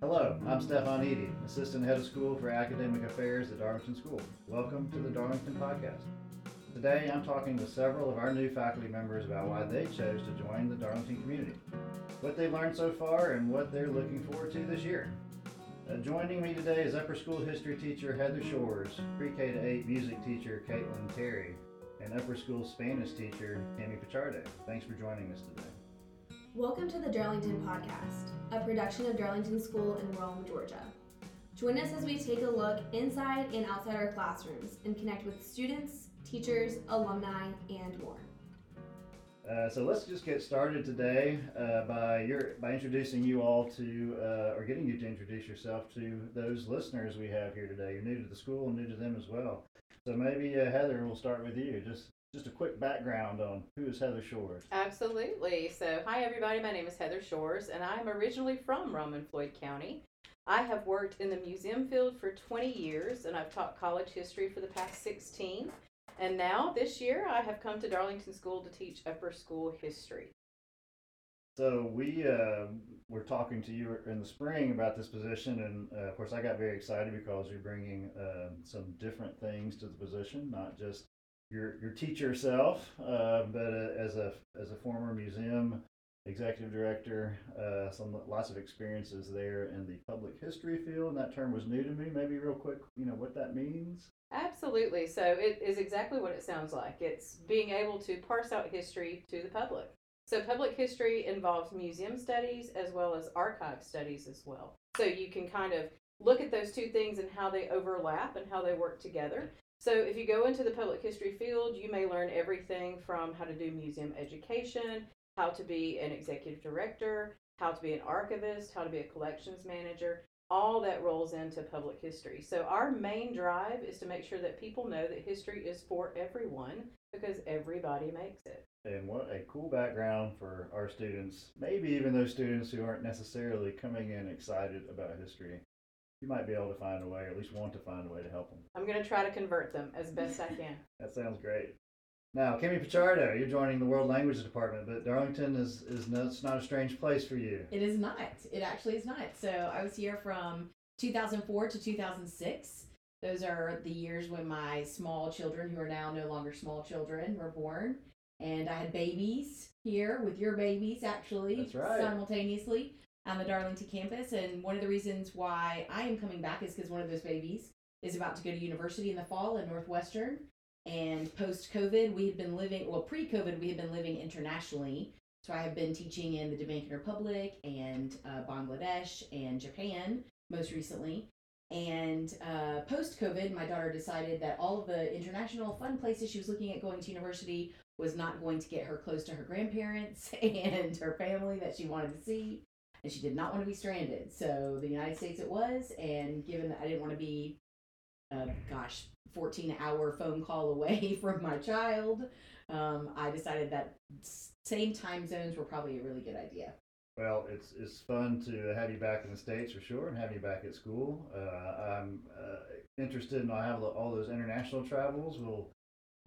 Hello, I'm Stefan Eady, Assistant Head of School for Academic Affairs at Darlington School. Welcome to the Darlington Podcast. Today I'm talking with several of our new faculty members about why they chose to join the Darlington community, what they've learned so far, and what they're looking forward to this year. Uh, joining me today is upper school history teacher Heather Shores, pre-K to 8 music teacher Caitlyn Terry, and upper school Spanish teacher Kimi Pichardo. Thanks for joining us today. Welcome to the Darlington Podcast, a production of Darlington School in Rome, Georgia. Join us as we take a look inside and outside our classrooms and connect with students, teachers, alumni, and more. Uh, so let's just get started today uh, by your by introducing you all to uh, or getting you to introduce yourself to those listeners we have here today. You're new to the school and new to them as well. So maybe uh, Heather, we'll start with you. Just just a quick background on who is Heather Shores. Absolutely. So, hi everybody. My name is Heather Shores, and I'm originally from Rome and Floyd County. I have worked in the museum field for 20 years, and I've taught college history for the past 16. And now, this year, I have come to Darlington School to teach upper school history. So we uh, were talking to you in the spring about this position, and uh, of course, I got very excited because you're bringing uh, some different things to the position, not just your your teacher self, uh, but uh, as a as a former museum executive director, uh, some lots of experiences there in the public history field. And that term was new to me. Maybe real quick, you know what that means. Absolutely. So it is exactly what it sounds like. It's being able to parse out history to the public. So public history involves museum studies as well as archive studies as well. So you can kind of look at those two things and how they overlap and how they work together. So if you go into the public history field, you may learn everything from how to do museum education, how to be an executive director, how to be an archivist, how to be a collections manager. All that rolls into public history. So our main drive is to make sure that people know that history is for everyone because everybody makes it. And what a cool background for our students, maybe even those students who aren't necessarily coming in excited about history you might be able to find a way, or at least want to find a way to help them. I'm going to try to convert them as best I can. that sounds great. Now, Kimi Pichardo, you're joining the World Language Department, but Darlington is, is no, it's not a strange place for you. It is not. It actually is not. So I was here from 2004 to 2006. Those are the years when my small children, who are now no longer small children, were born. And I had babies here with your babies, actually, right. simultaneously on the Darlington campus. And one of the reasons why I am coming back is because one of those babies is about to go to university in the fall in Northwestern. And post COVID, we had been living, well, pre COVID, we had been living internationally. So I have been teaching in the Dominican Republic and uh, Bangladesh and Japan most recently. And uh, post COVID, my daughter decided that all of the international fun places she was looking at going to university was not going to get her close to her grandparents and her family that she wanted to see and she did not want to be stranded. So the United States it was, and given that I didn't want to be, uh, gosh, 14 hour phone call away from my child, um, I decided that same time zones were probably a really good idea. Well, it's it's fun to have you back in the states for sure, and have you back at school. Uh, I'm uh, interested in how all those international travels will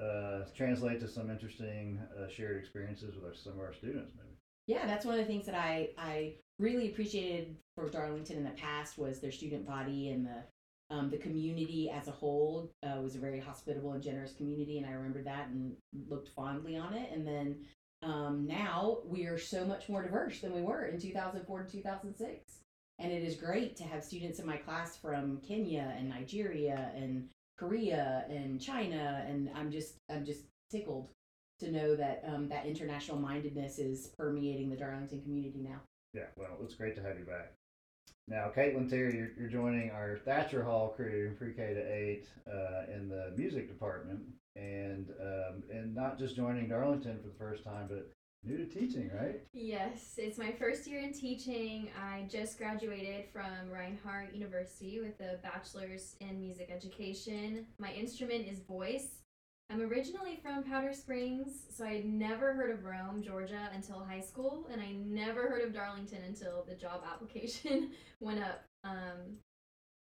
uh, translate to some interesting uh, shared experiences with our, some of our students, maybe. Yeah, that's one of the things that I I really appreciated for Darlington in the past was their student body and the um, the community as a whole uh, was a very hospitable and generous community, and I remember that and looked fondly on it. And then um, now we are so much more diverse than we were in 2004 to 2006, and it is great to have students in my class from Kenya and Nigeria and Korea and China, and I'm just I'm just tickled to know that um, that international mindedness is permeating the Darlington community now. Yeah, well, it's great to have you back. Now, Caitlyn Terry, you're, you're joining our Thatcher Hall crew, pre-K to eight, uh, in the music department, and um, and not just joining Darlington for the first time, but new to teaching, right? Yes, it's my first year in teaching. I just graduated from Reinhardt University with a bachelor's in music education. My instrument is voice, I'm originally from Powder Springs, so I had never heard of Rome, Georgia until high school, and I never heard of Darlington until the job application went up. Um,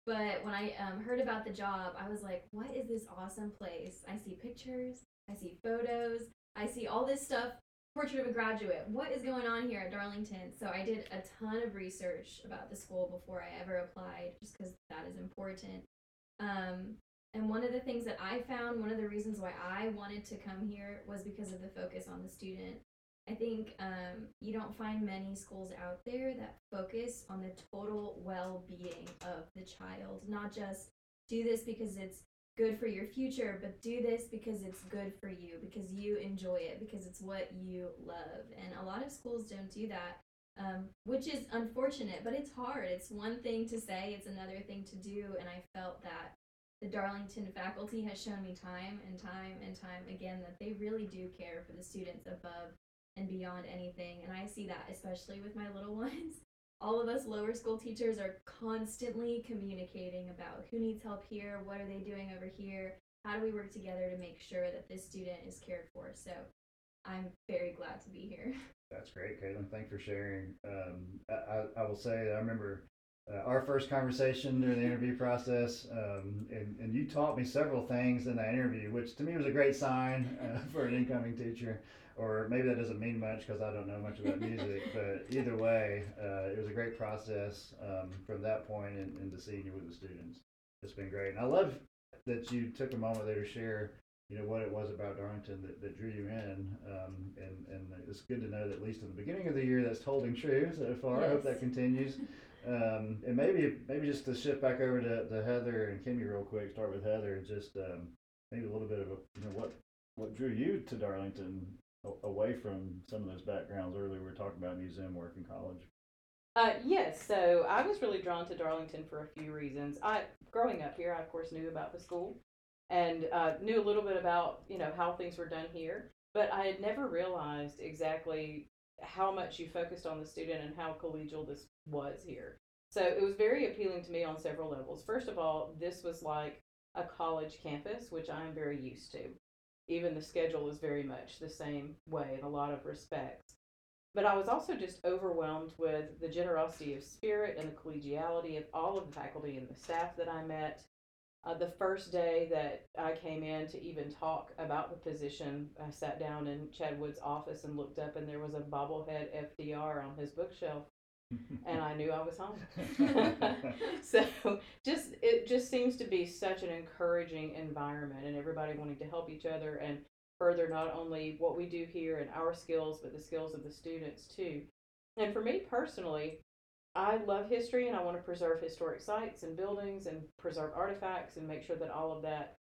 but when I um, heard about the job, I was like, what is this awesome place? I see pictures, I see photos, I see all this stuff portrait of a graduate. What is going on here at Darlington? So I did a ton of research about the school before I ever applied, just because that is important. Um, and one of the things that I found, one of the reasons why I wanted to come here was because of the focus on the student. I think um, you don't find many schools out there that focus on the total well being of the child, not just do this because it's good for your future, but do this because it's good for you, because you enjoy it, because it's what you love. And a lot of schools don't do that, um, which is unfortunate, but it's hard. It's one thing to say, it's another thing to do. And I felt that the Darlington faculty has shown me time and time and time again that they really do care for the students above and beyond anything. And I see that especially with my little ones. All of us lower school teachers are constantly communicating about who needs help here, what are they doing over here, how do we work together to make sure that this student is cared for. So I'm very glad to be here. That's great, Caitlyn. Thanks for sharing. Um, I, I, will say, I remember uh, our first conversation during the interview process, um, and, and you taught me several things in that interview, which to me was a great sign uh, for an incoming teacher. Or maybe that doesn't mean much because I don't know much about music, but either way, uh, it was a great process um, from that point and, and to seeing you with the students. It's been great. And I love that you took a moment there to share you know what it was about Darlington that, that drew you in, um, and and it's good to know that at least in the beginning of the year that's holding true so far. I hope that continues. Um, and maybe maybe just to shift back over to, to Heather and Kimi real quick. Start with Heather and just um, maybe a little bit of a, you know what what drew you to Darlington away from some of those backgrounds earlier. We were talking about museum work in college. Uh, yes, so I was really drawn to Darlington for a few reasons. I, growing up here, I of course knew about the school and uh, knew a little bit about you know how things were done here, but I had never realized exactly how much you focused on the student and how collegial this was here. So it was very appealing to me on several levels. First of all, this was like a college campus, which I am very used to. Even the schedule is very much the same way in a lot of respects. But I was also just overwhelmed with the generosity of spirit and the collegiality of all of the faculty and the staff that I met. Uh, the first day that I came in to even talk about the position, I sat down in Chad Wood's office and looked up, and there was a bobblehead FDR on his bookshelf, and I knew I was home. so just it just seems to be such an encouraging environment, and everybody wanting to help each other and further not only what we do here and our skills, but the skills of the students too. And for me personally, I love history and I want to preserve historic sites and buildings and preserve artifacts and make sure that all of that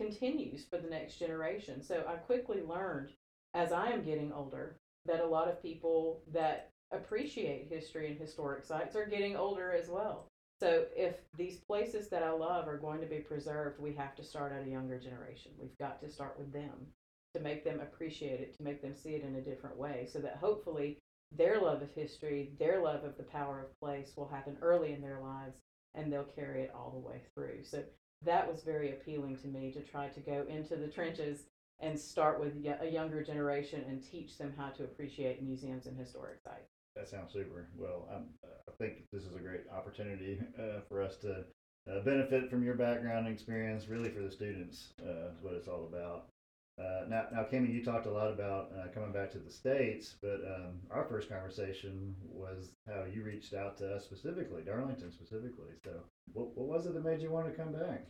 continues for the next generation. So I quickly learned as I am getting older that a lot of people that appreciate history and historic sites are getting older as well. So if these places that I love are going to be preserved, we have to start at a younger generation. We've got to start with them to make them appreciate it, to make them see it in a different way, so that hopefully their love of history, their love of the power of place will happen early in their lives and they'll carry it all the way through. So that was very appealing to me to try to go into the trenches and start with a younger generation and teach them how to appreciate museums and historic sites. That sounds super. Well, I'm, I think this is a great opportunity uh, for us to uh, benefit from your background and experience, really for the students, uh, is what it's all about. Uh, now, now, Kimi, you talked a lot about uh, coming back to the states, but um, our first conversation was how you reached out to us specifically, Darlington specifically. So, what, what was it that made you want to come back?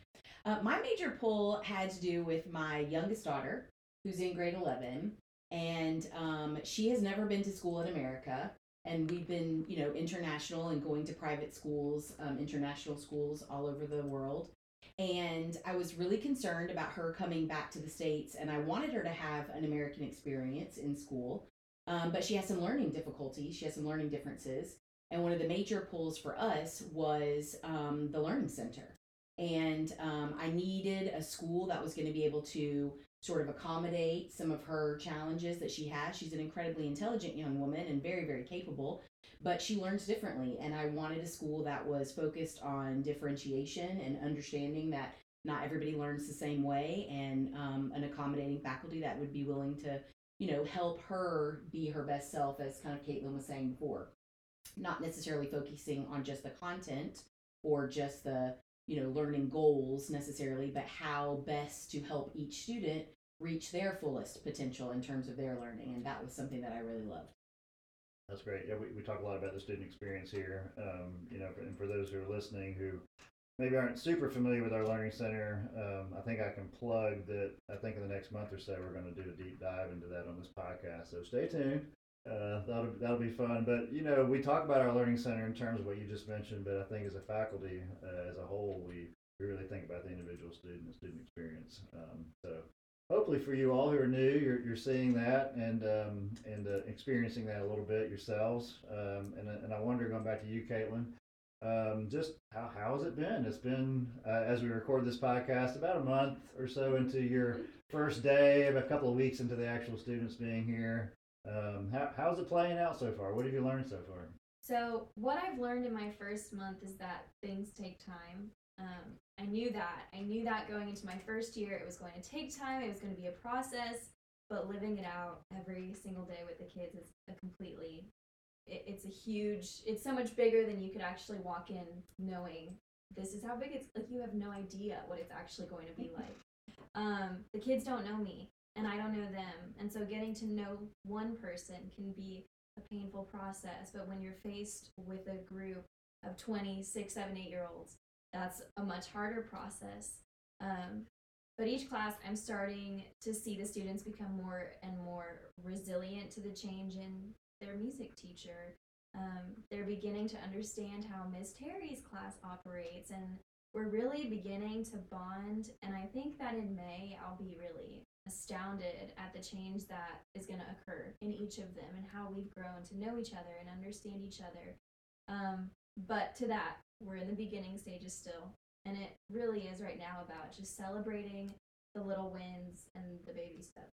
Uh, my major pull had to do with my youngest daughter, who's in grade 11, and um, she has never been to school in America. And we've been, you know, international and going to private schools, um, international schools all over the world. And I was really concerned about her coming back to the States, and I wanted her to have an American experience in school. Um, but she has some learning difficulties, she has some learning differences. And one of the major pulls for us was um, the Learning Center and um, I needed a school that was going to be able to sort of accommodate some of her challenges that she has. She's an incredibly intelligent young woman and very, very capable, but she learns differently. And I wanted a school that was focused on differentiation and understanding that not everybody learns the same way, and um, an accommodating faculty that would be willing to, you know, help her be her best self, as kind of Caitlyn was saying before. Not necessarily focusing on just the content or just the you know learning goals necessarily but how best to help each student reach their fullest potential in terms of their learning. And that was something that I really loved. That's great. Yeah, we, we talk a lot about the student experience here. Um, you know, and for those who are listening who maybe aren't super familiar with our learning center, um, I think I can plug that. I think in the next month or so, we're going to do a deep dive into that on this podcast. So stay tuned. Uh, that'll that'll be fun. But you know, we talk about our learning center in terms of what you just mentioned. But I think as a faculty, uh, as a whole, we we really think about the individual student and student experience. Um, so hopefully for you all who are new, you're, you're seeing that and um, and uh, experiencing that a little bit yourselves. Um, and and I wonder, going back to you, Caitlyn, um, just how how has it been? It's been uh, as we record this podcast about a month or so into your first day, of a couple of weeks into the actual students being here. Um, how, how's it playing out so far? What have you learned so far? So, what I've learned in my first month is that things take time. Um, I knew that. I knew that going into my first year, it was going to take time, it was going to be a process, but living it out every single day with the kids is a completely, it, it's a huge, it's so much bigger than you could actually walk in knowing this is how big it's, like you have no idea what it's actually going to be like. Um, the kids don't know me and I don't know them. And so getting to know one person can be a painful process. But when you're faced with a group of 20, 6, 7, 8 year olds, that's a much harder process. Um, but each class, I'm starting to see the students become more and more resilient to the change in their music teacher. Um, they're beginning to understand how Miss Terry's class operates, and we're really beginning to bond. And I think that in May, I'll be really astounded at the change that is going to occur in each of them and how we've grown to know each other and understand each other. Um, but to that, we're in the beginning stages still. And it really is right now about just celebrating the little wins and the baby steps.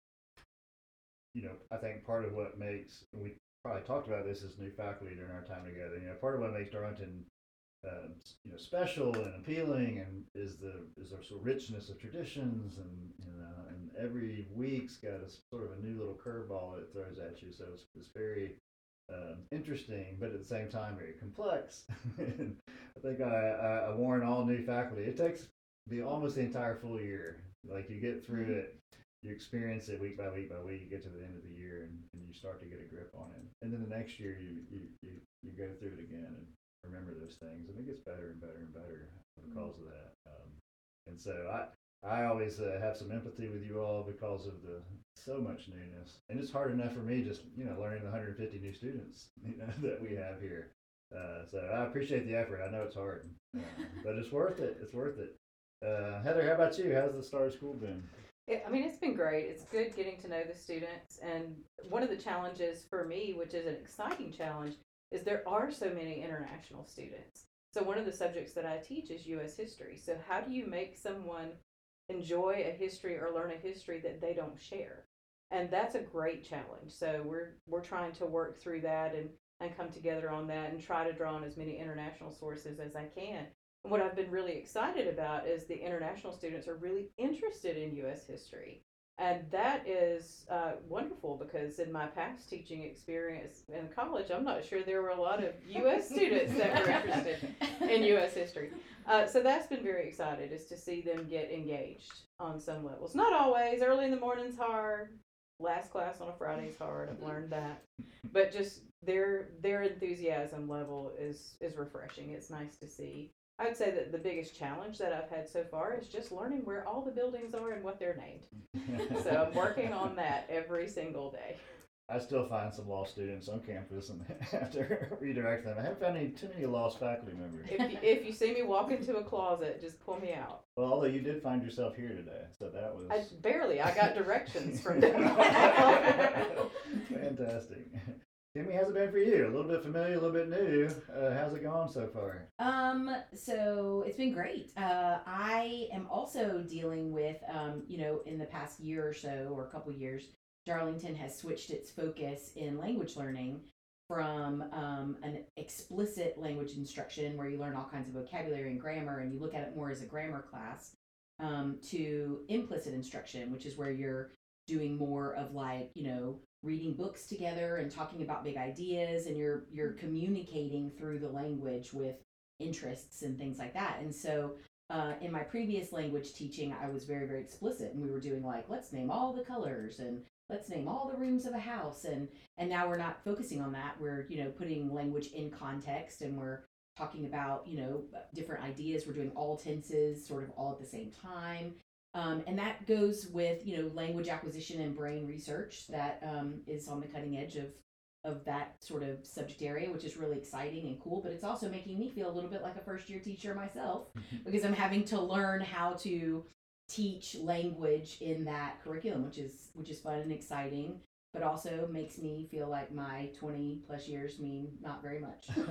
You know, I think part of what makes, we probably talked about this as new faculty during our time together, you know, part of what makes Darlington uh, you know special and appealing and is the is our sort of richness of traditions and you know and every week's got a sort of a new little curveball it throws at you so it's, it's very um, interesting but at the same time very complex. I think I, I, I warn all new faculty it takes the almost the entire full year. Like you get through it you experience it week by week by week you get to the end of the year and, and you start to get a grip on it. And then the next year you you, you, you go through it again and remember those things, and it gets better and better and better because of that. Um, and so I I always uh, have some empathy with you all because of the so much newness, and it's hard enough for me just you know learning the 150 new students you know that we have here. Uh, so I appreciate the effort. I know it's hard, uh, but it's worth it. It's worth it. Uh, Heather, how about you? How's the start of school been? Yeah, I mean, it's been great. It's good getting to know the students. And one of the challenges for me, which is an exciting challenge, is there are so many international students. So one of the subjects that I teach is US history. So how do you make someone enjoy a history or learn a history that they don't share? And that's a great challenge. So we're we're trying to work through that and and come together on that and try to draw on as many international sources as I can. And what I've been really excited about is the international students are really interested in US history. And that is uh, wonderful because in my past teaching experience in college, I'm not sure there were a lot of U.S. students that were interested in U.S. history. Uh, so that's been very excited is to see them get engaged on some levels. Not always. Early in the morning's hard. Last class on a Friday is hard. I've mm-hmm. learned that. But just their their enthusiasm level is is refreshing. It's nice to see. I would say that the biggest challenge that I've had so far is just learning where all the buildings are and what they're named. so I'm working on that every single day. I still find some law students on campus and have to redirect them. I haven't found any too many lost faculty members. If you, if you see me walk into a closet, just pull me out. Well, although you did find yourself here today, so that was I barely. I got directions from them. fantastic. Kimi, how's it been for you? A little bit familiar, a little bit new. Uh, how's it gone so far? Um, so it's been great. Uh, I am also dealing with, um, you know, in the past year or so, or a couple years, Darlington has switched its focus in language learning from um, an explicit language instruction where you learn all kinds of vocabulary and grammar and you look at it more as a grammar class um, to implicit instruction, which is where you're doing more of like, you know, reading books together and talking about big ideas and you're you're communicating through the language with interests and things like that. And so uh, in my previous language teaching, I was very, very explicit, and we were doing like, let's name all the colors and let's name all the rooms of a house, and and now we're not focusing on that. We're you know putting language in context, and we're talking about you know different ideas. We're doing all tenses, sort of all at the same time, um, and that goes with you know language acquisition and brain research that um, is on the cutting edge of of that sort of subject area, which is really exciting and cool. But it's also making me feel a little bit like a first year teacher myself because I'm having to learn how to teach language in that curriculum, which is which is fun and exciting but also makes me feel like my 20 plus years mean not very much.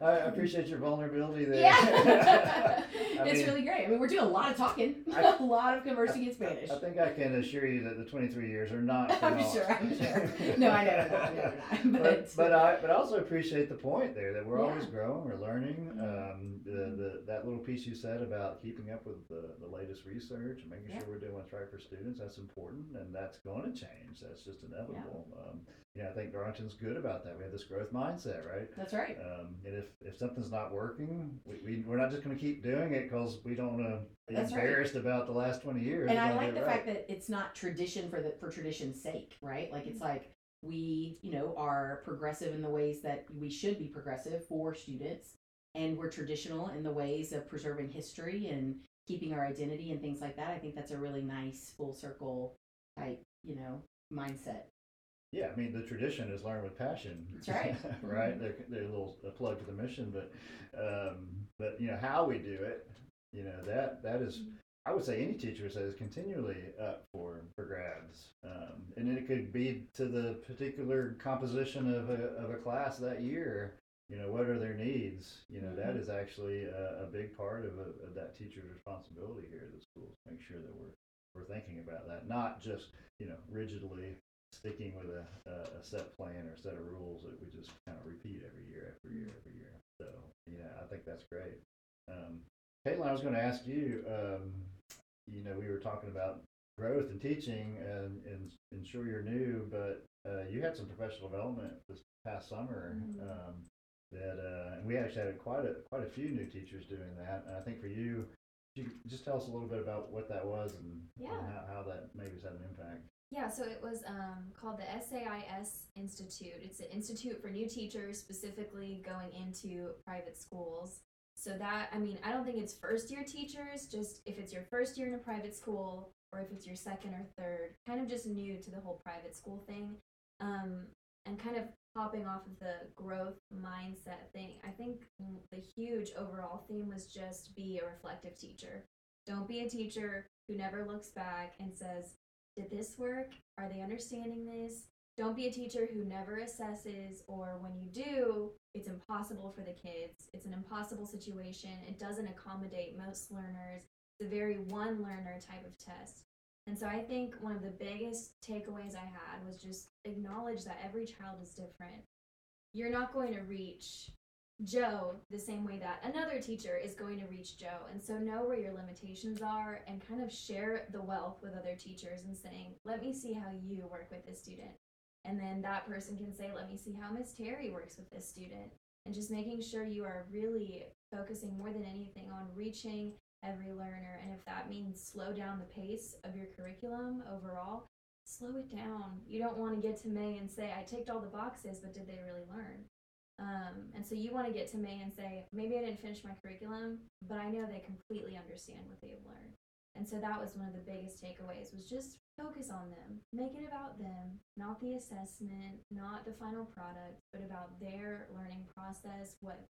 I appreciate your vulnerability there. Yeah. It's mean, really great. I mean, we're doing a lot of talking, I- a lot of conversing in Spanish. I think I can assure you that the 23 years are not. I'm sure, I'm sure. No, I know not, they're not, but, but- but I but I also appreciate the point there that we're always growing, we're learning. Mhm. Um, the, the that little piece you said about keeping up with the, the latest research and making Yeah. sure we're doing what's right for students that's important, and that's going to change. That's just inevitable. Um, you know, I think Darlington's good about that. We have this growth mindset, right? That's right. Um, and if, if something's not working, we, we, we're not just going to keep doing it because we don't want to be That's right. embarrassed about the last 20 years. and I like the it fact that it's not tradition for the for tradition's sake, right? Like it's like we, you know, are progressive in the ways that we should be progressive for students, and we're traditional in the ways of preserving history and keeping our identity and things like that. I think that's a really nice full circle type, you know, mindset. Yeah, I mean, the tradition is learn with passion. That's right. right? They're, they're a little a plug to the mission, but, um, but you know, how we do it, you know, that, that is, I would say any teacher says continually up for, for grabs. Um, and it could be to the particular composition of a, of a class that year. You know, what are their needs? You know, that Mhm. is actually a, a big part of, a, of that teacher's responsibility here at the schools. Make sure that we're, we're thinking about that, not just, you know, rigidly sticking with a, a, set plan or set of rules that we just kind of repeat every year after year every year. So, yeah, I think that's great. Um, Caitlyn, I was going to ask you, um, you know, we were talking about growth and teaching and, and, and sure you're new, but uh, you had some professional development this past summer. Mhm. Um, that uh, and we actually had quite a quite a few new teachers doing that. And I think for you, you just tell us a little bit about what that was and, Yeah. and how, how that maybe has had an impact. Yeah, so it was um, called the SAIS Institute. It's an institute for new teachers, specifically going into private schools. So that, I mean, I don't think it's first year teachers, just if it's your first year in a private school or if it's your second or third, kind of just new to the whole private school thing. Um, and kind of hopping off of the growth mindset thing, I think the huge overall theme was just be a reflective teacher. Don't be a teacher who never looks back and says, did this work? Are they understanding this? Don't be a teacher who never assesses, or when you do, it's impossible for the kids. It's an impossible situation. It doesn't accommodate most learners. It's a very one learner type of test. And so I think one of the biggest takeaways I had was just acknowledge that every child is different. You're not going to reach Joe the same way that another teacher is going to reach Joe. And so know where your limitations are and kind of share the wealth with other teachers and saying, let me see how you work with this student. And then that person can say, let me see how Miss Terry works with this student. And just making sure you are really focusing more than anything on reaching every learner. And if that means slow down the pace of your curriculum overall, slow it down. You don't want to get to May and say, I ticked all the boxes, but did they really learn? Um, and so you want to get to May and say, maybe I didn't finish my curriculum, but I know they completely understand what they've learned. And so that was one of the biggest takeaways was just focus on them. Make it about them, not the assessment, not the final product, but about their learning process, what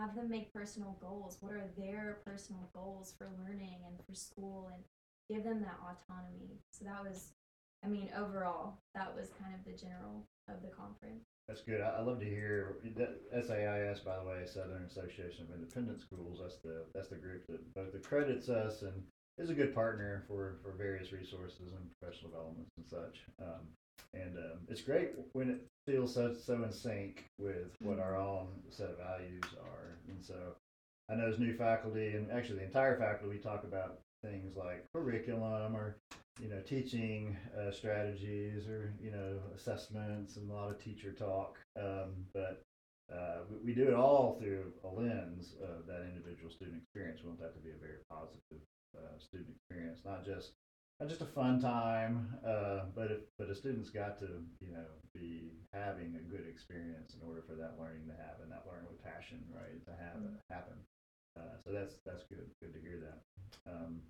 have them make personal goals. What are their personal goals for learning and for school and give them that autonomy. So that was I mean, overall, that was kind of the general of the conference. That's good. I, I love to hear that SAIS, by the way, Southern Association of Independent Schools. That's the that's the group that both accredits us and is a good partner for for various resources and professional developments and such. Um, and um, it's great when it feels so so in sync with what our own set of values are. And so, I know as new faculty and actually the entire faculty, we talk about things like curriculum or you know teaching uh, strategies or you know assessments and a lot of teacher talk um, but uh, we, we do it all through a lens of that individual student experience. We want that to be a very positive uh, student experience, not just not just a fun time, uh, but if, but a student's got to you know be having a good experience in order for that learning to happen, that learning with passion, right, to have it happen. Uh, so that's that's good. Good to hear that. Um,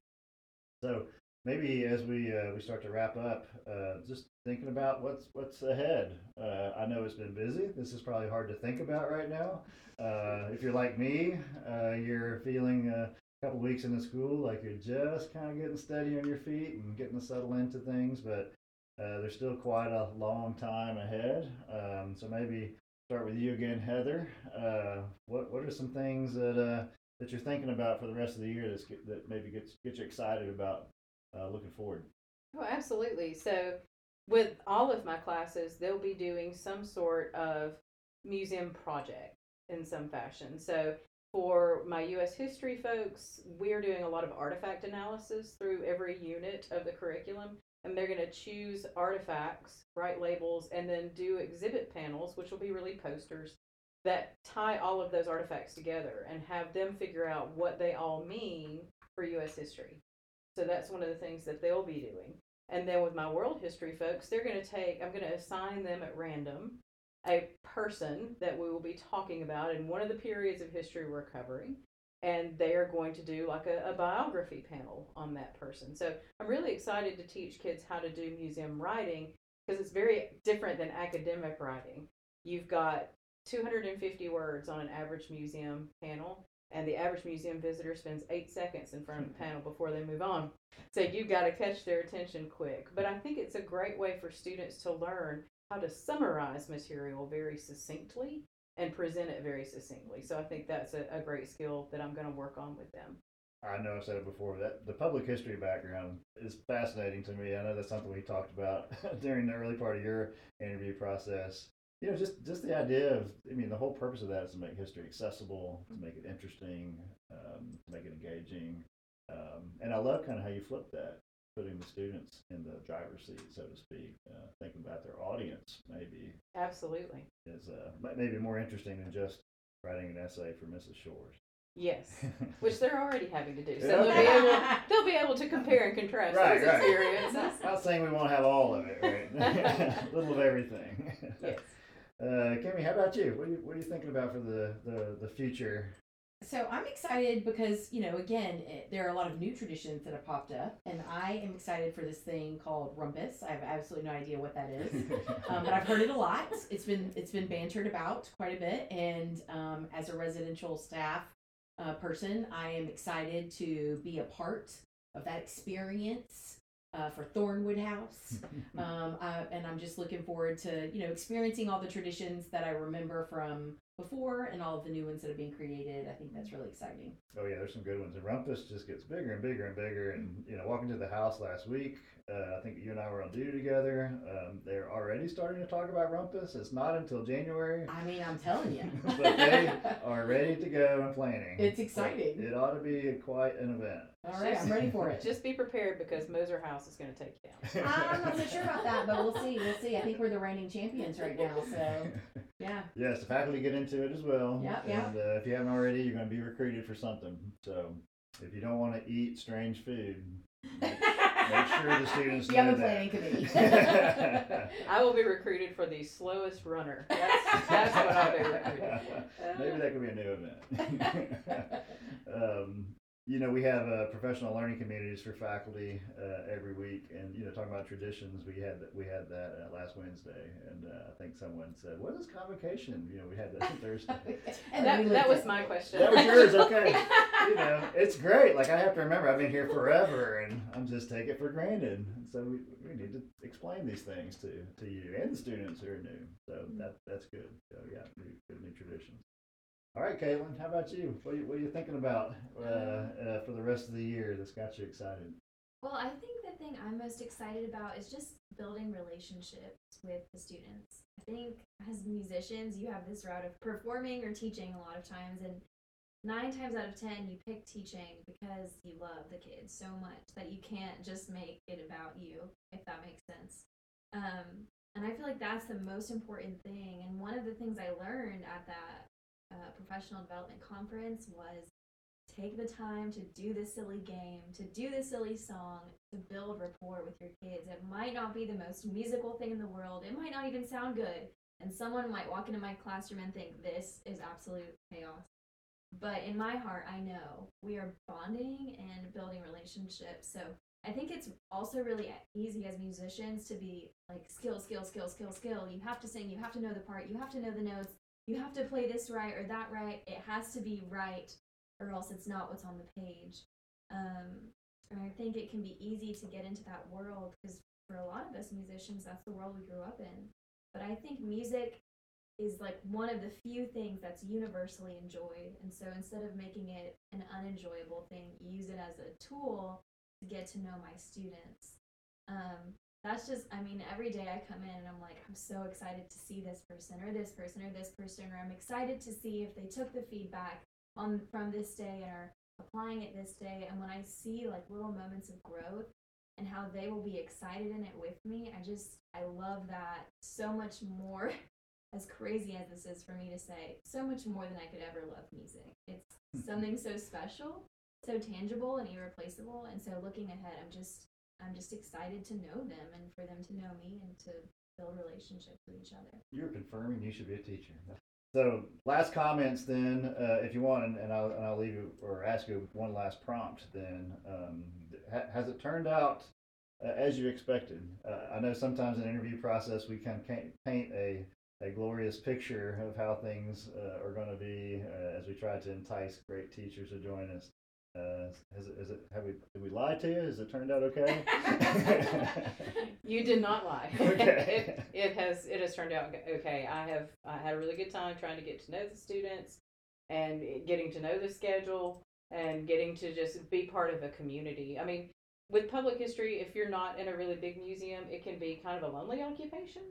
so maybe as we uh, we start to wrap up, uh, just thinking about what's what's ahead. Uh, I know it's been busy. This is probably hard to think about right now. Uh, if you're like me, uh, you're feeling couple weeks into school like you're just kind of getting steady on your feet and getting to settle into things, but uh, there's still quite a long time ahead. Um, so maybe start with you again, Heather. Uh, what what are some things that uh, that you're thinking about for the rest of the year that's, that maybe gets get you excited about uh, looking forward? Oh, absolutely. So, with all of my classes, they'll be doing some sort of museum project in some fashion. So, for my U.S. history folks, we're doing a lot of artifact analysis through every unit of the curriculum, and they're going to choose artifacts, write labels, and then do exhibit panels, which will be really posters that tie all of those artifacts together and have them figure out what they all mean for U.S. history. So that's one of the things that they'll be doing. And then with my world history folks, they're going to take, I'm going to assign them at random a person that we will be talking about in one of the periods of history we're covering. And they are going to do like a, a biography panel on that person. So I'm really excited to teach kids how to do museum writing because it's very different than academic writing. You've got 250 words on an average museum panel, and the average museum visitor spends eight seconds in front of the mm-hmm. panel before they move on. So you've got to catch their attention quick. But I think it's a great way for students to learn how to summarize material very succinctly and present it very succinctly. So I think that's a, a great skill that I'm going to work on with them. I know I've said it before that the public history background is fascinating to me. I know that's something we talked about during the early part of your interview process. You know, just just the idea of, I mean, the whole purpose of that is to make history accessible, to make it interesting, um, to make it engaging, um, and I love kind of how you flip that, putting the students in the driver's seat, so to speak, uh, thinking about their audience maybe Absolutely. is uh, m- maybe more interesting than just writing an essay for Mrs. Shores. Yes. Which they're already having to do. So they'll be able they'll be able to compare and contrast Right, those right. experiences. Not saying we won't have all of it, right? a little of everything. Yes. Uh, Kimi, how about you? What are you What are you thinking about for the the, the future? So I'm excited because you know again it, there are a lot of new traditions that have popped up, and I am excited for this thing called rumpus. I have absolutely no idea what that is, um, but I've heard it a lot. It's been it's been bantered about quite a bit, and um, as a residential staff uh, person, I am excited to be a part of that experience uh, for Thornwood House. um, I, and I'm just looking forward to you know experiencing all the traditions that I remember from before and all of the new ones that have been created. I think that's really exciting. oh yeah, there's some good ones. And Rumpus just gets bigger and bigger and bigger. And you know, walking to the house last week, uh, I think you and I were on duty together. Um, they're already starting to talk about Rumpus. It's not until January, I mean, I'm telling you. but they are ready to go and planning. It's exciting. It ought to be quite an event. All right, I'm ready for it. Just be prepared because Moser House is going to take you down. I'm not so sure about that, but we'll see. We'll see. I think we're the reigning champions right now. So yeah. Yes, the faculty get into it as well. Yep, yep. And uh, if you haven't already, you're going to be recruited for something. So if you don't want to eat strange food, make sure the students You have know a planning committee. I will be recruited for the slowest runner. That's, that's what I'll be recruited. for. Maybe that could be a new event. um, you know, we have uh, professional learning communities for faculty uh, every week, and you know, talking about traditions, we had that we had that uh, last Wednesday, and uh, I think someone said, "What is convocation?" You know, we had that Thursday. And That, that was my question. That was yours, okay. you know, it's great. Like I have to remember, I've been here forever, and I'm just take it for granted. So we, we need to explain these things to, to you and the students who are new. So that that's good. So yeah, new, good new traditions. All right, Caitlyn, how about you? What are you, what are you thinking about uh, uh, for the rest of the year that's got you excited? Well, I think the thing I'm most excited about is just building relationships with the students. I think as musicians, you have this route of performing or teaching a lot of times, and nine times out of ten, you pick teaching because you love the kids so much that you can't just make it about you, if that makes sense. Um, And I feel like that's the most important thing. And one of the things I learned at that uh, professional development conference was take the time to do the silly game, to do the silly song, to build rapport with your kids. It might not be the most musical thing in the world, it might not even sound good. And someone might walk into my classroom and think this is absolute chaos. But in my heart, I know we are bonding and building relationships. So I think it's also really easy as musicians to be like skill, skill, skill, skill, skill. You have to sing, you have to know the part, you have to know the notes, you have to play this right or that right. It has to be right, or else it's not what's on the page. Um, and I think it can be easy to get into that world because for a lot of us musicians, that's the world we grew up in. But I think music is like one of the few things that's universally enjoyed. And so instead of making it an unenjoyable thing, use it as a tool to get to know my students. Um, that's just, I mean, every day I come in and I'm like, I'm so excited to see this person or this person or this person, or I'm excited to see if they took the feedback on from this day and are applying it this day. And when I see like little moments of growth and how they will be excited in it with me, I just, I love that so much more. As crazy as this is for me to say, so much more than I could ever love music. It's hmm. something so special so tangible and irreplaceable and so looking ahead i'm just i'm just excited to know them and for them to know me and to build relationships with each other You're confirming you should be a teacher. So, last comments then, uh, if you want, and, and, I'll, and I'll leave you or ask you one last prompt then. Um, ha- has it turned out uh, as you expected? Uh, I know sometimes in interview process we kind of paint a, a glorious picture of how things uh, are going to be uh, as we try to entice great teachers to join us. Uh, is it, is it, have we, did we lie to you? Has it turned out okay? you did not lie. Okay. it, it has, it has turned out okay. I have, I had a really good time trying to get to know the students and getting to know the schedule and getting to just be part of a community. I mean, with public history, if you're not in a really big museum, it can be kind of a lonely occupation.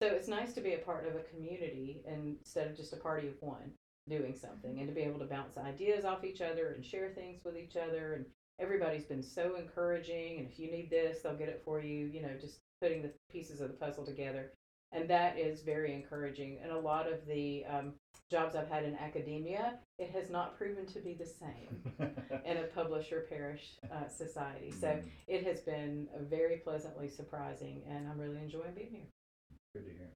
So it's nice to be a part of a community instead of just a party of one doing something and to be able to bounce ideas off each other and share things with each other. And everybody's been so encouraging and if you need this they'll get it for you you know just putting the pieces of the puzzle together. And that is very encouraging. And a lot of the um, jobs i've had in academia it has not proven to be the same in a publish or perish uh, society. So Mm, it has been very pleasantly surprising and i'm really enjoying being here. Good to hear.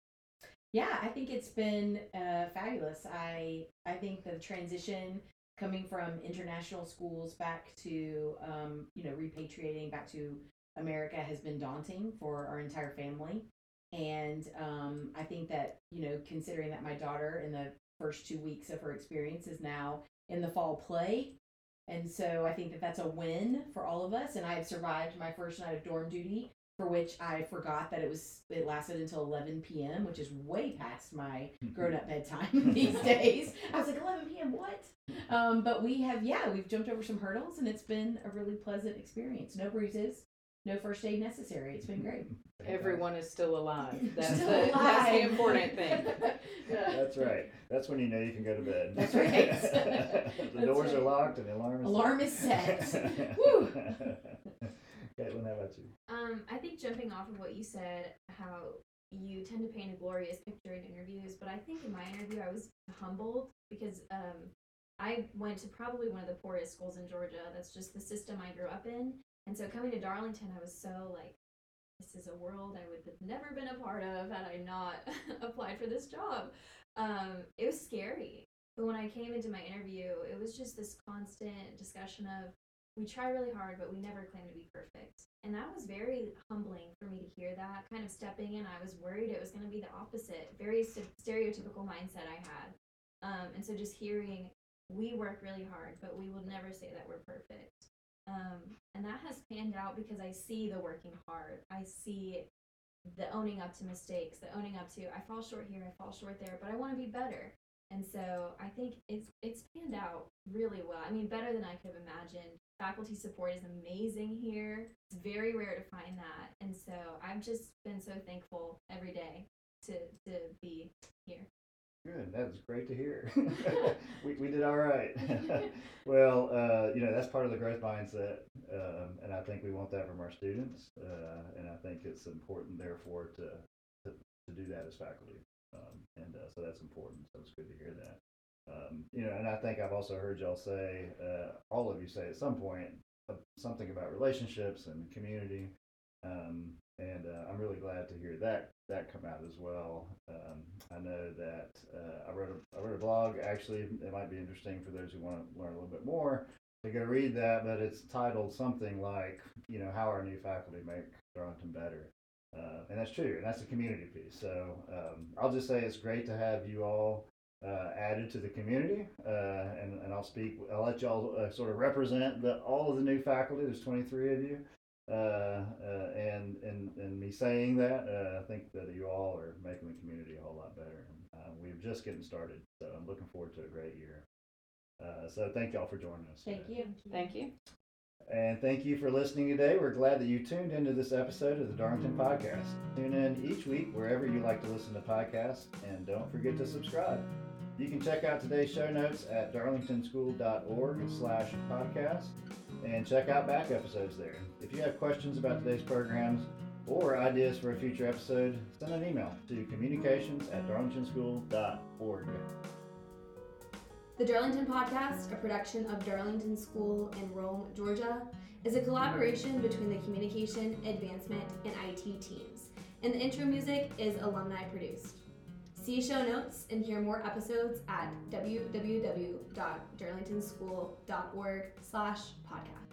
Yeah, I think it's been uh, fabulous. I I think the transition coming from international schools back to um, you know repatriating back to America has been daunting for our entire family, and um, I think that you know considering that my daughter in the first two weeks of her experience is now in the fall play. And so I think that that's a win for all of us. And I have survived my first night of dorm duty for which I forgot that it was it lasted until 11 p.m., which is way past my grown up bedtime these days. I was like 11 p.m. What? Um, but we have yeah, we've jumped over some hurdles and it's been a really pleasant experience. No bruises, no first aid necessary. It's been great. everyone is still alive that's, Still the, that's the important thing That's right. That's when you know you can go to bed. That's right. the That's doors are locked and the alarm is Alarm is set. Woo. Caitlyn, how about you? Um, I think jumping off of what you said, how you tend to paint a glorious picture in interviews, but I think in my interview I was humbled because um, I went to probably one of the poorest schools in Georgia. That's just the system I grew up in. And so coming to Darlington, I was so like, this is a world I would have never been a part of had I not applied for this job. Um, it was scary. But when I came into my interview, it was just this constant discussion of we try really hard, but we never claim to be perfect. And that was very humbling for me to hear that. Kind of stepping in, I was worried it was going to be the opposite, very st- stereotypical mindset I had. Um, and so just hearing we work really hard, but we will never say that we're perfect. Um, and that has panned out because I see the working hard. I see the owning up to mistakes, the owning up to I fall short here, I fall short there, but I want to be better. And so I think it's it's panned out really well. I mean, better than I could have imagined. Faculty support is amazing here. It's very rare to find that. And so I've just been so thankful every day to to be here. Good. That's great to hear. we, we did all right. well, uh, you know, that's part of the growth mindset. Um, and I think we want that from our students. Uh, and I think it's important, therefore, to, to to do that as faculty. Um, and uh, so that's important. So it's good to hear that. Um, you know, and I think I've also heard y'all say, uh, all of you say at some point, uh, something about relationships and community. Um, and uh, I'm really glad to hear that that come out as well. Um, I know that uh, I wrote a, I wrote a blog. Actually, it might be interesting for those who want to learn a little bit more to go read that. But it's titled something like, you know, how our new faculty make Darlington better. Uh, and that's true, and that's a community piece. So um, I'll just say it's great to have you all uh, added to the community, uh, and, and I'll speak. I'll let y'all uh, sort of represent the, all of the new faculty. There's 23 of you, uh, uh, and and and me saying that, uh, I think that you all are making the community a whole lot better. Uh, we're just getting started, so I'm looking forward to a great year. Uh, so thank y'all for joining us. Thank today. you. Thank you. And thank you for listening today. We're glad that you tuned into this episode of the Darlington Podcast. Tune in each week wherever you like to listen to podcasts, and don't forget to subscribe. You can check out today's show notes at darlingtonschool.org slash podcast and check out back episodes there. If you have questions about today's programs or ideas for a future episode, send an email to communications at darlingtonschool.org. The Darlington Podcast, a production of Darlington School in Rome, Georgia, is a collaboration between the Communication, Advancement, and IT teams, and the intro music is alumni produced. See show notes and hear more episodes at www.darlingtonschool.org slash podcast.